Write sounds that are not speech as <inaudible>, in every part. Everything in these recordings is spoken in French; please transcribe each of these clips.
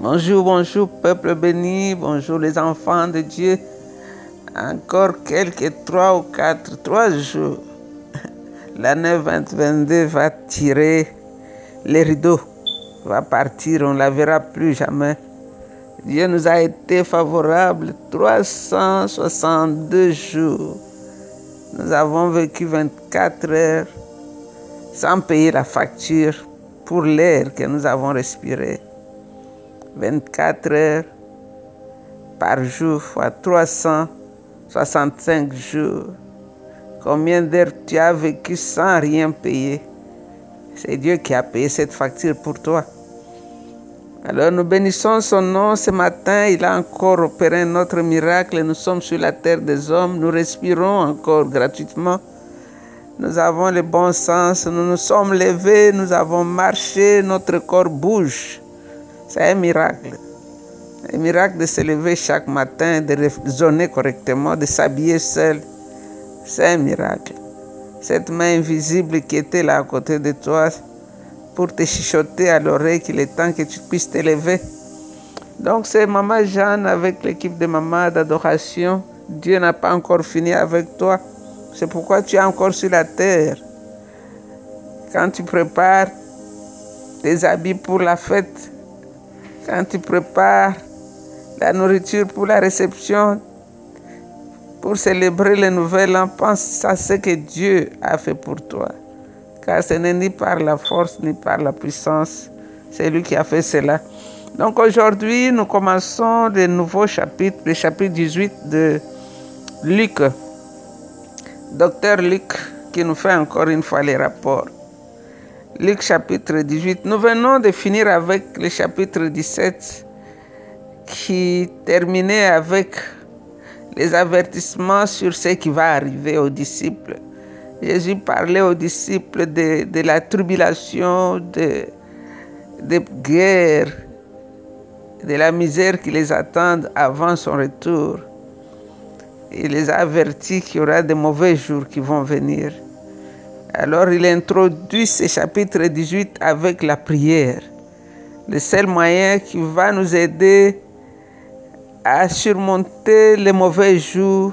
Bonjour, bonjour, peuple béni, bonjour les enfants de Dieu. Encore quelques trois ou quatre, trois jours, <laughs> l'année 2022 va tirer les rideaux, va partir, on ne la verra plus jamais. Dieu nous a été favorable 362 jours. Nous avons vécu 24 heures sans payer la facture pour l'air que nous avons respiré. 24 heures par jour fois 365 jours. Combien d'heures tu as vécu sans rien payer? C'est Dieu qui a payé cette facture pour toi. Alors nous bénissons son nom ce matin. Il a encore opéré notre miracle. Nous sommes sur la terre des hommes. Nous respirons encore gratuitement. Nous avons le bon sens. Nous nous sommes levés. Nous avons marché. Notre corps bouge. C'est un miracle. Un miracle de se lever chaque matin, de raisonner correctement, de s'habiller seul. C'est un miracle. Cette main invisible qui était là à côté de toi pour te chuchoter à l'oreille qu'il est temps que tu puisses te lever. Donc c'est Maman Jeanne avec l'équipe de Maman d'adoration. Dieu n'a pas encore fini avec toi. C'est pourquoi tu es encore sur la terre. Quand tu prépares tes habits pour la fête, quand tu prépares la nourriture pour la réception, pour célébrer le nouvel an, pense à ce que Dieu a fait pour toi. Car ce n'est ni par la force ni par la puissance, c'est lui qui a fait cela. Donc aujourd'hui, nous commençons le nouveau chapitre, le chapitre 18 de Luc. Docteur Luc qui nous fait encore une fois les rapports. Luc chapitre 18. Nous venons de finir avec le chapitre 17 qui terminait avec les avertissements sur ce qui va arriver aux disciples. Jésus parlait aux disciples de, la tribulation, de, de guerre, de la misère qui les attend avant son retour. Il les a avertis qu'il y aura de mauvais jours qui vont venir. Alors il introduit ce chapitre 18 avec la prière. Le seul moyen qui va nous aider à surmonter les mauvais jours,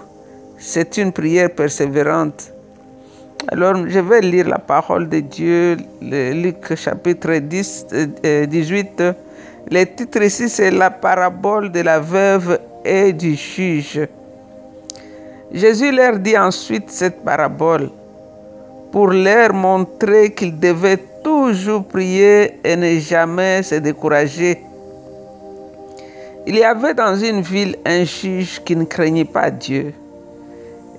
c'est une prière persévérante. Alors je vais lire la parole de Dieu, le Luc chapitre 10, 18. Le titre ici, c'est la parabole de la veuve et du juge. Jésus leur dit ensuite cette parabole pour leur montrer qu'ils devaient toujours prier et ne jamais se décourager. Il y avait dans une ville un juge qui ne craignait pas Dieu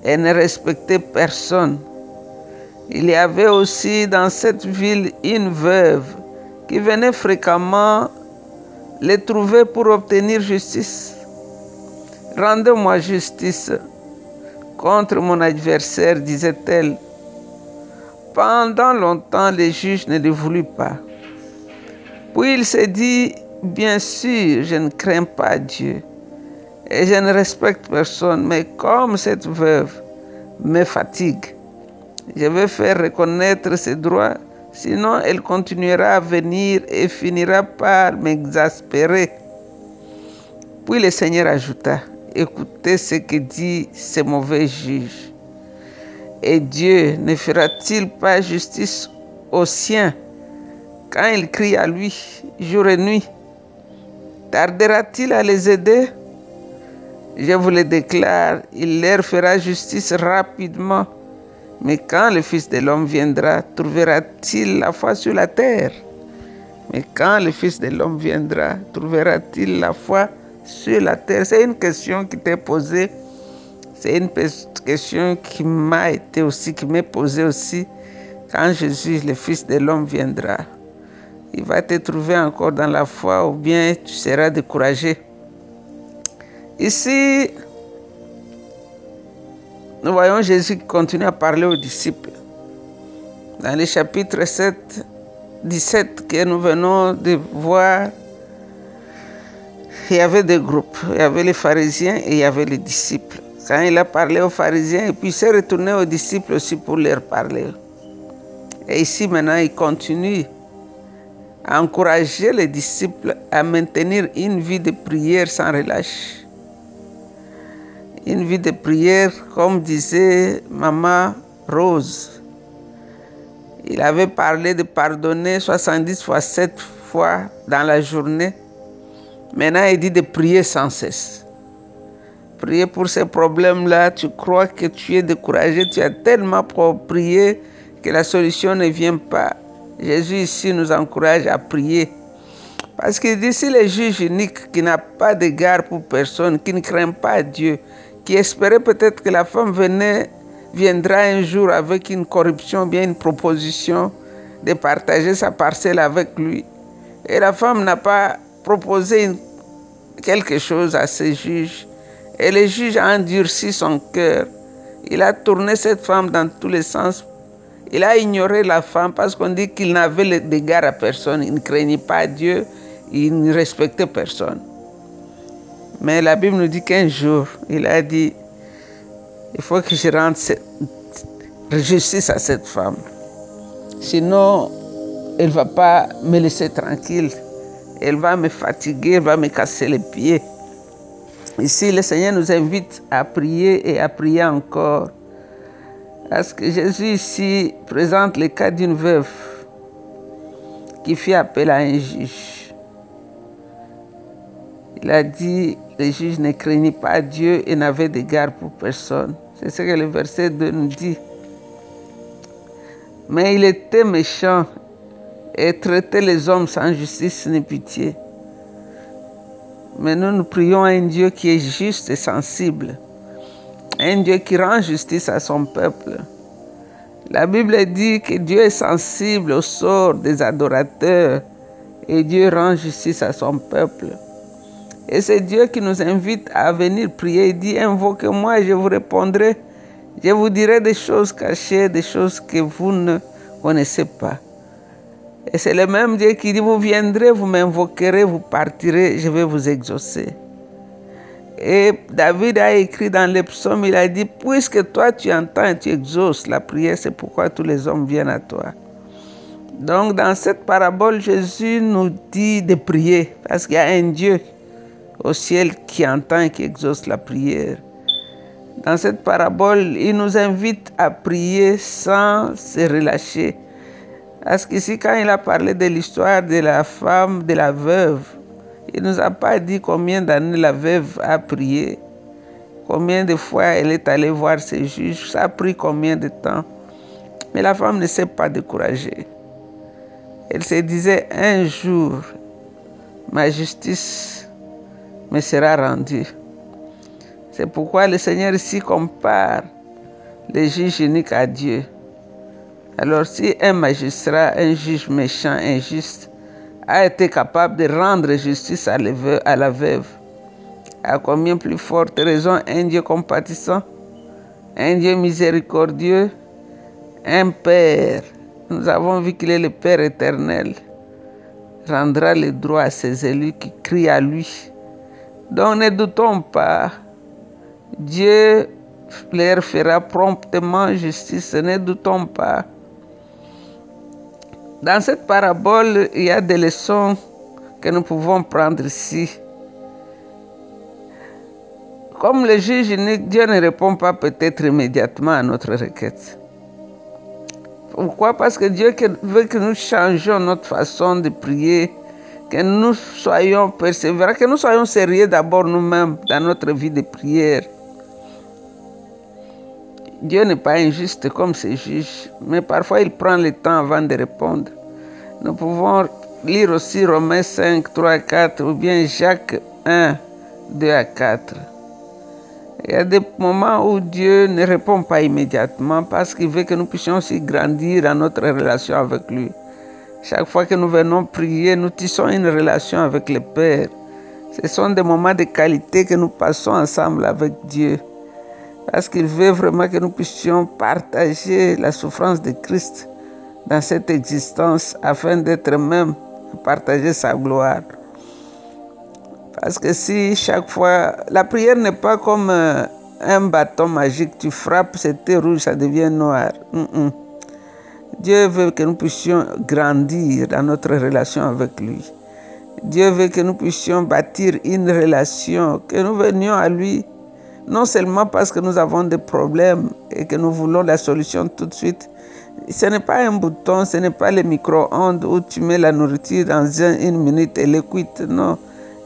et ne respectait personne. Il y avait aussi dans cette ville une veuve qui venait fréquemment les trouver pour obtenir justice. Rendez-moi justice contre mon adversaire, disait-elle. Pendant longtemps, le juge ne le voulut pas. Puis il s'est dit, bien sûr, je ne crains pas Dieu et je ne respecte personne, mais comme cette veuve me fatigue, je vais faire reconnaître ses droits, sinon elle continuera à venir et finira par m'exaspérer. Puis le Seigneur ajouta, écoutez ce que dit ce mauvais juge. Et Dieu ne fera-t-il pas justice aux siens quand ils crient à lui jour et nuit? Tardera-t-il à les aider? Je vous le déclare, il leur fera justice rapidement. Mais quand le Fils de l'homme viendra, trouvera-t-il la foi sur la terre? Mais quand le Fils de l'homme viendra, trouvera-t-il la foi sur la terre? C'est une question qui t'est posée c'est une question qui m'a été aussi, qui m'est posée aussi quand Jésus, le Fils de l'homme, viendra. Il va te trouver encore dans la foi ou bien tu seras découragé. Ici, nous voyons Jésus qui continue à parler aux disciples. Dans le chapitre 7, 17 que nous venons de voir, il y avait deux groupes. Il y avait les pharisiens et il y avait les disciples. Quand il a parlé aux pharisiens, et puis s'est retourné aux disciples aussi pour leur parler. Et ici maintenant, il continue a encouragé les disciples à maintenir une vie de prière sans relâche. Une vie de prière, comme disait Maman Rose. Il avait parlé de pardonner 70 fois 7 fois dans la journée. Maintenant, il dit de prier sans cesse. Prier pour ces problèmes-là, tu crois que tu es découragé, tu as tellement prié que la solution ne vient pas. Jésus ici nous encourage à prier. Parce qu'il dit, si le juge unique qui n'a pas d'égard pour personne, qui ne craint pas Dieu, qui espérait peut-être que la femme venait, viendra un jour avec une corruption, bien une proposition de partager sa parcelle avec lui. Et la femme n'a pas proposé quelque chose à ce juge. Et le juge a endurci son cœur. Il a tourné cette femme dans tous les sens il a ignoré la femme parce qu'on dit qu'il n'avait d'égard à personne, il ne craignait pas Dieu, il ne respectait personne. Mais la Bible nous dit qu'un jour, il a dit, il faut que je rende justice à cette femme. Sinon, elle ne va pas me laisser tranquille. Elle va me fatiguer, elle va me casser les pieds. Ici, le Seigneur nous invite à prier et à prier encore parce que Jésus ici présente le cas d'une veuve qui fit appel à un juge. Il a dit, le juge ne craignit pas Dieu et n'avait d'égard pour personne. C'est ce que le verset 2 nous dit. Mais il était méchant et traitait les hommes sans justice ni pitié. Mais nous, nous prions un Dieu qui est juste et sensible un Dieu qui rend justice à son peuple. La Bible dit que Dieu est sensible au sort des adorateurs et Dieu rend justice à son peuple. Et c'est Dieu qui nous invite à venir prier. Il dit, invoquez-moi et je vous répondrai. Je vous dirai des choses cachées, des choses que vous ne connaissez pas. Et c'est le même Dieu qui dit, vous viendrez, vous m'invoquerez, vous partirez, je vais vous exaucer. Et David a écrit dans les psaumes, il a dit, puisque toi tu entends et tu exauces la prière, c'est pourquoi tous les hommes viennent à toi. Donc dans cette parabole, Jésus nous dit de prier, parce qu'il y a un Dieu au ciel qui entend et qui exauce la prière. Dans cette parabole, il nous invite à prier sans se relâcher. Parce qu'ici, quand il a parlé de l'histoire de la femme, de la veuve, il ne nous a pas dit combien d'années la veuve a prié, combien de fois elle est allée voir ses juges, ça a pris combien de temps. Mais la femme ne s'est pas découragée. Elle se disait, un jour, ma justice me sera rendue. C'est pourquoi le Seigneur ici compare les juges uniques à Dieu. Alors si un magistrat, un juge méchant, injuste, a été capable de rendre justice à la veuve. À combien plus forte raison un Dieu compatissant, un Dieu miséricordieux, un Père, nous avons vu qu'il est le Père éternel, rendra le droit à ses élus qui crient à lui. Donc ne doutons pas, Dieu leur fera promptement justice, ne doutons pas. Dans cette parabole, il y a des leçons que nous pouvons prendre ici. Comme le juge unique, Dieu ne répond pas peut-être immédiatement à notre requête. Pourquoi? Parce que Dieu veut que nous changions notre façon de prier, que nous soyons persévérants, que nous soyons sérieux d'abord nous-mêmes dans notre vie de prière. Dieu n'est pas injuste comme ses juges, mais parfois il prend le temps avant de répondre. Nous pouvons lire aussi Romains 5, 3 à 4 ou bien Jacques 1, 2 à 4. Il y a des moments où Dieu ne répond pas immédiatement parce qu'il veut que nous puissions aussi grandir dans notre relation avec lui. Chaque fois que nous venons prier, nous tissons une relation avec le Père. Ce sont des moments de qualité que nous passons ensemble avec Dieu parce qu'il veut vraiment que nous puissions partager la souffrance de Christ dans cette existence afin d'être même partager sa gloire? Parce que si chaque fois, la prière n'est pas comme euh, un bâton magique, tu frappes, c'était rouge, ça devient noir. Dieu veut que nous puissions grandir dans notre relation avec lui. Dieu veut que nous puissions bâtir une relation, que nous venions à lui, non seulement parce que nous avons des problèmes et que nous voulons la solution tout de suite. Ce n'est pas un bouton, ce n'est pas le micro-ondes où tu mets la nourriture dans une minute et l'écoute. Non.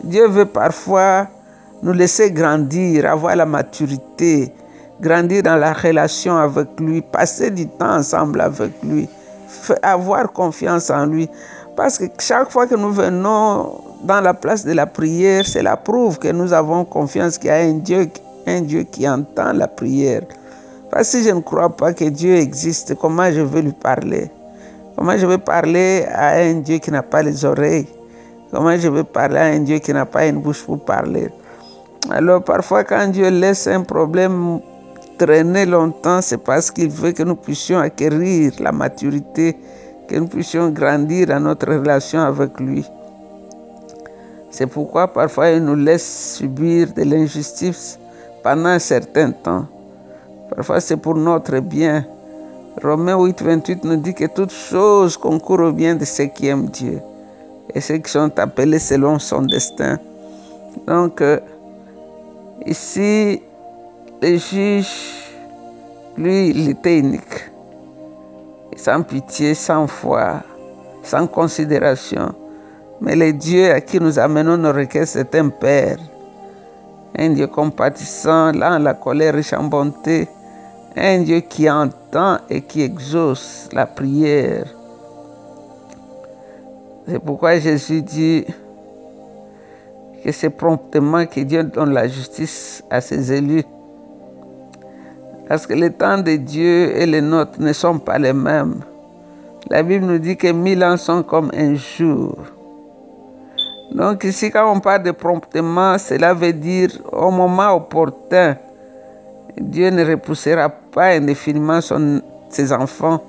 Dieu veut parfois nous laisser grandir, avoir la maturité, grandir dans la relation avec lui, passer du temps ensemble avec lui, avoir confiance en lui. Parce que chaque fois que nous venons dans la place de la prière, c'est la preuve que nous avons confiance qu'il y a un Dieu, un Dieu qui entend la prière. Parce que je ne crois pas que Dieu existe, comment je vais lui parler? Comment je vais parler à un Dieu qui n'a pas les oreilles? Comment je vais parler à un Dieu qui n'a pas une bouche pour parler? Alors parfois quand Dieu laisse un problème traîner longtemps, c'est parce qu'il veut que nous puissions acquérir la maturité que nous puissions grandir dans notre relation avec lui. C'est pourquoi parfois il nous laisse subir de l'injustice pendant un certain temps. Parfois c'est pour notre bien. Romains 8, 28 nous dit que toutes choses concourent au bien de ceux qui aiment Dieu et ceux qui sont appelés selon son destin. Donc, euh, ici, le juge, lui, il était unique sans pitié, sans foi, sans considération. Mais le Dieu à qui nous amenons nos requêtes, c'est un Père, un Dieu compatissant, là la colère riche en bonté, un Dieu qui entend et qui exauce la prière. C'est pourquoi Jésus dit que c'est promptement que Dieu donne la justice à ses élus. Parce que les temps de Dieu et les nôtres ne sont pas les mêmes. La Bible nous dit que mille ans sont comme un jour. Donc ici, quand on parle de promptement, cela veut dire au moment opportun. Dieu ne repoussera pas indéfiniment ses enfants.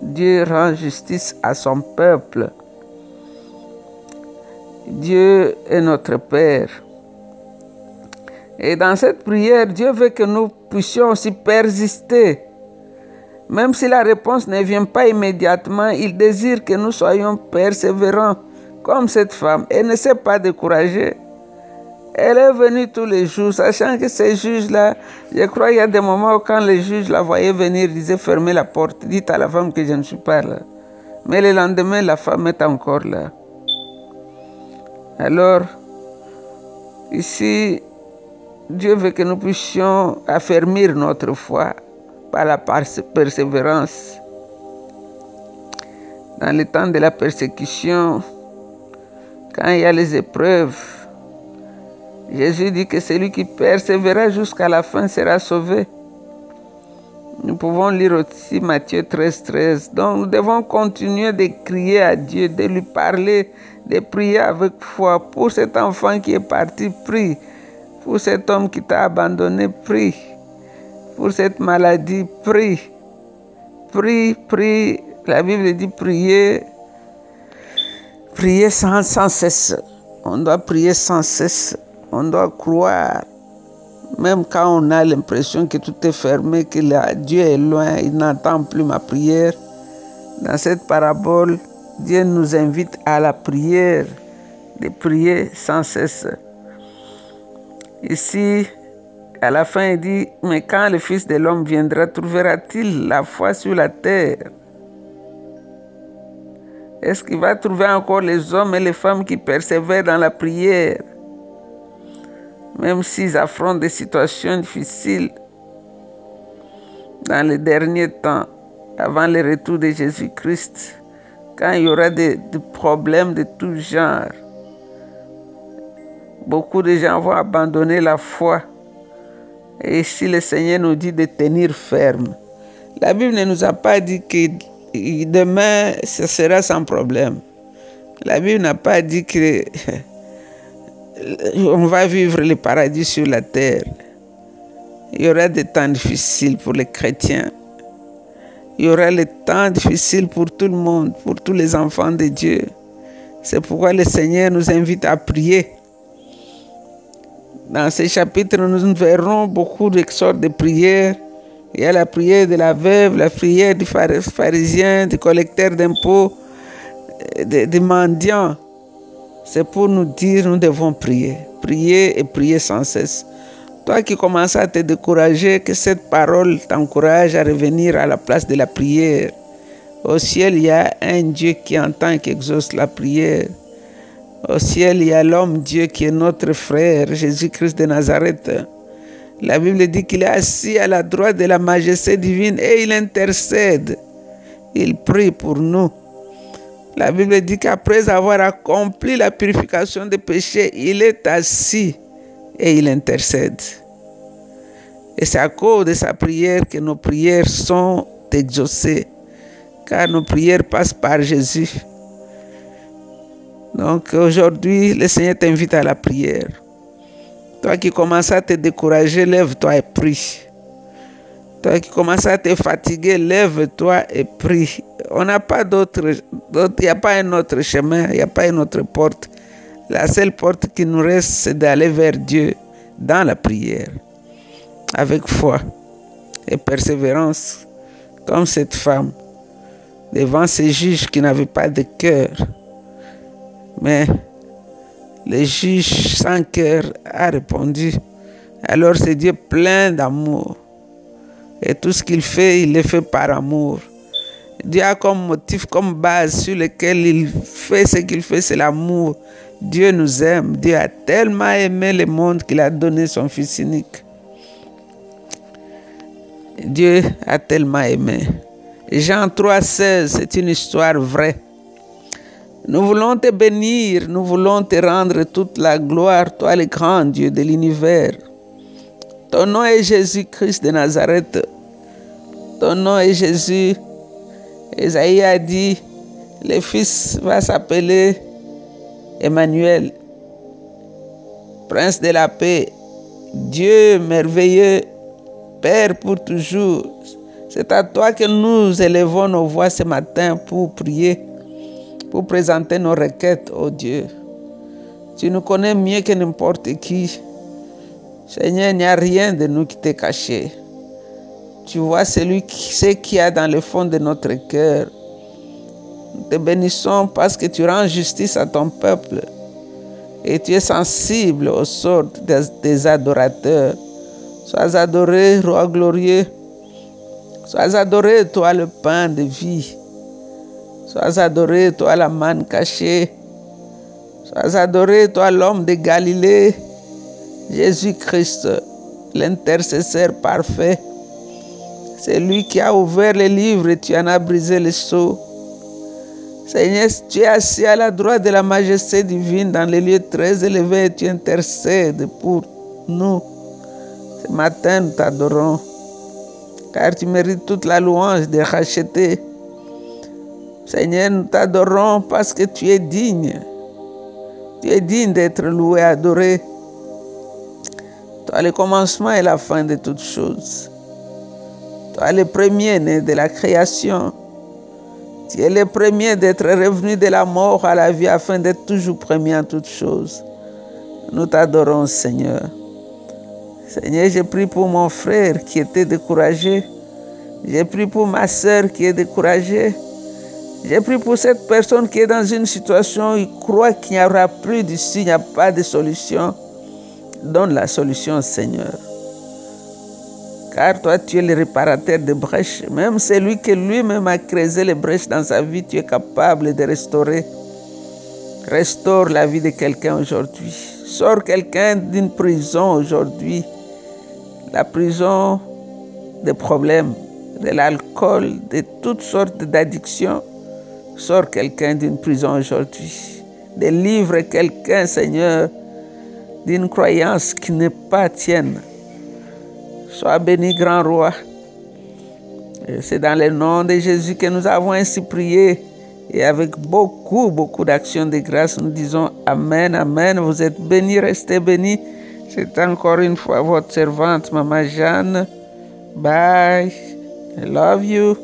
Dieu rend justice à son peuple. Dieu est notre Père. Et dans cette prière, Dieu veut que nous puissions aussi persister. Même si la réponse ne vient pas immédiatement, il désire que nous soyons persévérants, comme cette femme. Elle ne s'est pas découragée. Elle est venue tous les jours, sachant que ces juges-là, je crois qu'il y a des moments où quand les juges la voyaient venir, ils disaient fermez la porte, dites à la femme que je ne suis pas là. Mais le lendemain, la femme est encore là. Alors, ici, Dieu veut que nous puissions affermir notre foi par la persévérance. Dans le temps de la persécution, quand il y a les épreuves, Jésus dit que celui qui persévérera jusqu'à la fin sera sauvé. Nous pouvons lire aussi Matthieu 13, 13. Donc nous devons continuer de crier à Dieu, de lui parler, de prier avec foi pour cet enfant qui est parti. Prie pour cet homme qui t'a abandonné, prie. Pour cette maladie, prie. Prie, prie. La Bible dit prier. Prier sans, cesse. On doit prier sans cesse. On doit croire. Même quand on a l'impression que tout est fermé, que Dieu est loin, il n'entend plus ma prière. Dans cette parabole, Dieu nous invite à la prière, de prier sans cesse. Ici, à la fin, il dit, mais quand le Fils de l'homme viendra, trouvera-t-il la foi sur la terre? Est-ce qu'il va trouver encore les hommes et les femmes qui persévèrent dans la prière? Même s'ils affrontent des situations difficiles dans les derniers temps, avant le retour de Jésus-Christ, quand il y aura des, problèmes de tout genre, Beaucoup de gens vont abandonner la foi. Et si le Seigneur nous dit de tenir ferme, la Bible ne nous a pas dit que demain, ce sera sans problème. La Bible n'a pas dit que <laughs> on va vivre le paradis sur la terre. Il y aura des temps difficiles pour les chrétiens. Il y aura des temps difficiles pour tout le monde, pour tous les enfants de Dieu. C'est pourquoi le Seigneur nous invite à prier dans ces chapitres, nous verrons beaucoup de sortes de prières Il y a la prière de la veuve, la prière du pharisien, du collecteur d'impôts, des mendiants. C'est pour nous dire nous devons prier. Prier et prier sans cesse. Toi qui commences à te décourager, que cette parole t'encourage à revenir à la place de la prière. Au ciel, il y a un Dieu qui entend et qui exauce la prière. Au ciel, il y a l'homme Dieu qui est notre frère, Jésus-Christ de Nazareth. La Bible dit qu'il est assis à la droite de la majesté divine et il intercède. Il prie pour nous. La Bible dit qu'après avoir accompli la purification des péchés, il est assis et il intercède. Et c'est à cause de sa prière que nos prières sont exaucées, car nos prières passent par Jésus. Donc aujourd'hui, le Seigneur t'invite à la prière. Toi qui commences à te décourager, lève-toi et prie. Toi qui commences à te fatiguer, lève-toi et prie. Il n'y a pas un autre chemin, il n'y a pas une autre porte. La seule porte qui nous reste, c'est d'aller vers Dieu dans la prière, avec foi et persévérance, comme cette femme, devant ces juges qui n'avaient pas de cœur. Mais le juge sans cœur a répondu. Alors c'est Dieu plein d'amour. Et tout ce qu'il fait, il le fait par amour. Dieu a comme motif, comme base sur lequel il fait ce qu'il fait, c'est l'amour. Dieu nous aime. Dieu a tellement aimé le monde qu'il a donné son Fils unique. Dieu a tellement aimé. Jean 3,16, c'est une histoire vraie. Nous voulons te bénir, nous voulons te rendre toute la gloire, toi le grand Dieu de l'univers. Ton nom est Jésus-Christ de Nazareth. Ton nom est Jésus. Esaïe a dit, le Fils va s'appeler Emmanuel, Prince de la paix, Dieu merveilleux, Père pour toujours. C'est à toi que nous élevons nos voix ce matin pour prier pour présenter nos requêtes, au Dieu. Tu nous connais mieux que n'importe qui. Seigneur, il n'y a rien de nous qui t'est caché. Tu vois celui qui, ce qu'il y a dans le fond de notre cœur. Nous te bénissons parce que tu rends justice à ton peuple et tu es sensible aux sortes des adorateurs. Sois adoré, roi glorieux. Sois adoré, toi le pain de vie. Sois adoré, toi la manne cachée. Sois adoré, toi l'homme de Galilée. Jésus-Christ, l'intercesseur parfait. C'est lui qui a ouvert les livres et tu en as brisé les sceaux. Seigneur, tu es assis à la droite de la majesté divine dans les lieux très élevés et tu intercèdes pour nous. Ce matin, nous t'adorons, car tu mérites toute la louange de racheter Seigneur, nous t'adorons parce que tu es digne. Tu es digne d'être loué, adoré. Toi, le commencement et la fin de toutes choses. Toi, le premier né de la création. Tu es le premier d'être revenu de la mort à la vie afin d'être toujours premier en toutes choses. Nous t'adorons, Seigneur. Seigneur, j'ai prie pour mon frère qui était découragé. J'ai prie pour ma soeur qui est découragée. J'ai pris pour cette personne qui est dans une situation, il croit qu'il n'y aura plus d'ici, il n'y a pas de solution. Donne la solution, Seigneur. Car toi, tu es le réparateur de brèches. Même celui qui lui-même a creusé les brèches dans sa vie, tu es capable de restaurer. Restaure la vie de quelqu'un aujourd'hui. Sors quelqu'un d'une prison aujourd'hui. La prison des problèmes, de l'alcool, de toutes sortes d'addictions. Sors quelqu'un d'une prison aujourd'hui. Délivre quelqu'un, Seigneur, d'une croyance qui n'est pas tienne. Sois béni, grand roi. C'est dans le nom de Jésus que nous avons ainsi prié. Et avec beaucoup, beaucoup d'actions de grâce, nous disons Amen, Amen. Vous êtes bénis, restez bénis. C'est encore une fois votre servante, Maman Jeanne. Bye. I love you.